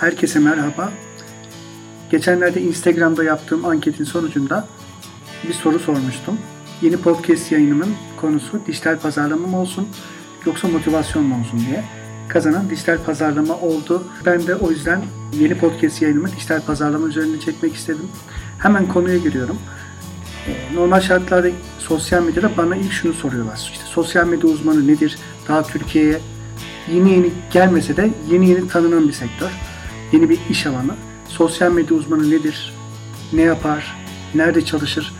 Herkese merhaba. Geçenlerde Instagram'da yaptığım anketin sonucunda bir soru sormuştum. Yeni podcast yayınımın konusu dijital pazarlama mı olsun yoksa motivasyon mu olsun diye. Kazanan dijital pazarlama oldu. Ben de o yüzden yeni podcast yayınımı dijital pazarlama üzerinde çekmek istedim. Hemen konuya giriyorum. Ee, normal şartlarda sosyal medyada bana ilk şunu soruyorlar. İşte sosyal medya uzmanı nedir? Daha Türkiye'ye yeni yeni gelmese de yeni yeni tanınan bir sektör. Yeni bir iş alanı. Sosyal medya uzmanı nedir? Ne yapar? Nerede çalışır?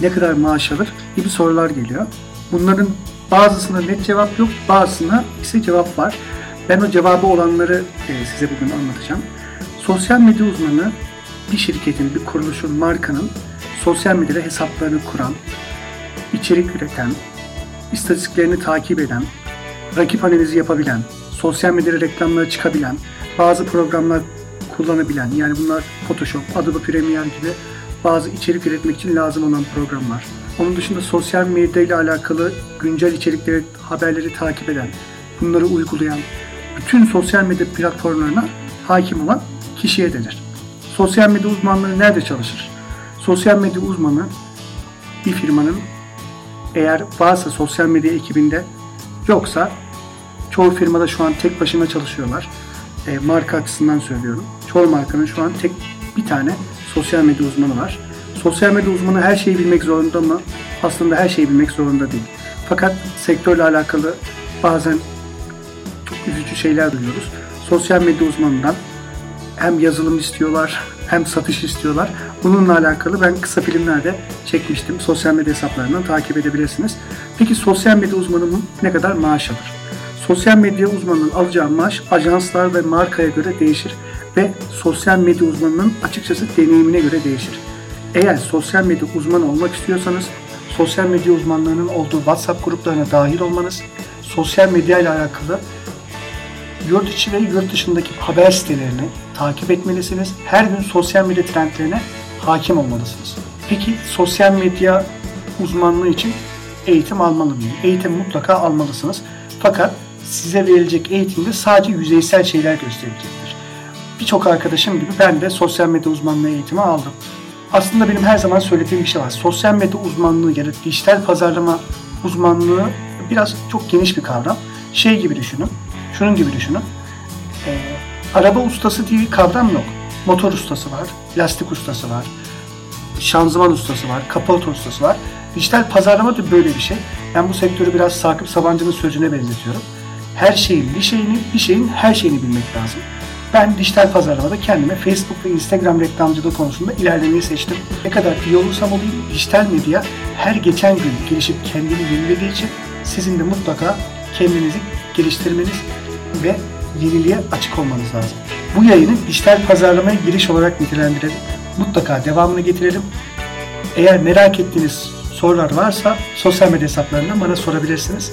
Ne kadar maaş alır? gibi sorular geliyor. Bunların bazısına net cevap yok, bazısına ise cevap var. Ben o cevabı olanları e, size bugün anlatacağım. Sosyal medya uzmanı bir şirketin, bir kuruluşun, markanın sosyal medyada hesaplarını kuran, içerik üreten, istatistiklerini takip eden, rakip analizi yapabilen, sosyal medyada reklamlara çıkabilen, bazı programlar kullanabilen, yani bunlar Photoshop, Adobe Premiere gibi bazı içerik üretmek için lazım olan programlar. Onun dışında sosyal medya ile alakalı güncel içerikleri, haberleri takip eden, bunları uygulayan, bütün sosyal medya platformlarına hakim olan kişiye denir. Sosyal medya uzmanları nerede çalışır? Sosyal medya uzmanı bir firmanın eğer varsa sosyal medya ekibinde yoksa çoğu firmada şu an tek başına çalışıyorlar. E, marka açısından söylüyorum. Çoğu markanın şu an tek bir tane sosyal medya uzmanı var. Sosyal medya uzmanı her şeyi bilmek zorunda mı? Aslında her şeyi bilmek zorunda değil. Fakat sektörle alakalı bazen çok üzücü şeyler duyuyoruz. Sosyal medya uzmanından hem yazılım istiyorlar hem satış istiyorlar. Bununla alakalı ben kısa filmlerde çekmiştim. Sosyal medya hesaplarından takip edebilirsiniz. Peki sosyal medya uzmanının ne kadar maaş alır? Sosyal medya uzmanının alacağı maaş ajanslar ve markaya göre değişir ve sosyal medya uzmanının açıkçası deneyimine göre değişir. Eğer sosyal medya uzmanı olmak istiyorsanız sosyal medya uzmanlarının olduğu WhatsApp gruplarına dahil olmanız, sosyal medya ile alakalı yurt içi ve yurt dışındaki haber sitelerini takip etmelisiniz. Her gün sosyal medya trendlerine hakim olmalısınız. Peki sosyal medya uzmanlığı için eğitim almalı mıyım? Eğitim mutlaka almalısınız. Fakat size verilecek eğitimde sadece yüzeysel şeyler gösterecektir. Birçok arkadaşım gibi ben de sosyal medya uzmanlığı eğitimi aldım. Aslında benim her zaman söylediğim bir şey var. Sosyal medya uzmanlığı ya da dijital pazarlama uzmanlığı biraz çok geniş bir kavram. Şey gibi düşünün, şunun gibi düşünün. Ee, araba ustası diye bir kavram yok. Motor ustası var, lastik ustası var, şanzıman ustası var, kapalı ustası var. Dijital pazarlama da böyle bir şey. Ben bu sektörü biraz Sakıp Sabancı'nın sözüne benzetiyorum. Her şeyin bir şeyini, bir şeyin her şeyini bilmek lazım. Ben dijital pazarlamada kendime Facebook ve Instagram reklamcılığı konusunda ilerlemeyi seçtim. Ne kadar iyi olursam olayım dijital medya her geçen gün gelişip kendini yenilediği için sizin de mutlaka kendinizi geliştirmeniz ve yeniliğe açık olmanız lazım. Bu yayını dijital pazarlamaya giriş olarak nitelendirelim. Mutlaka devamını getirelim. Eğer merak ettiğiniz sorular varsa sosyal medya hesaplarından bana sorabilirsiniz.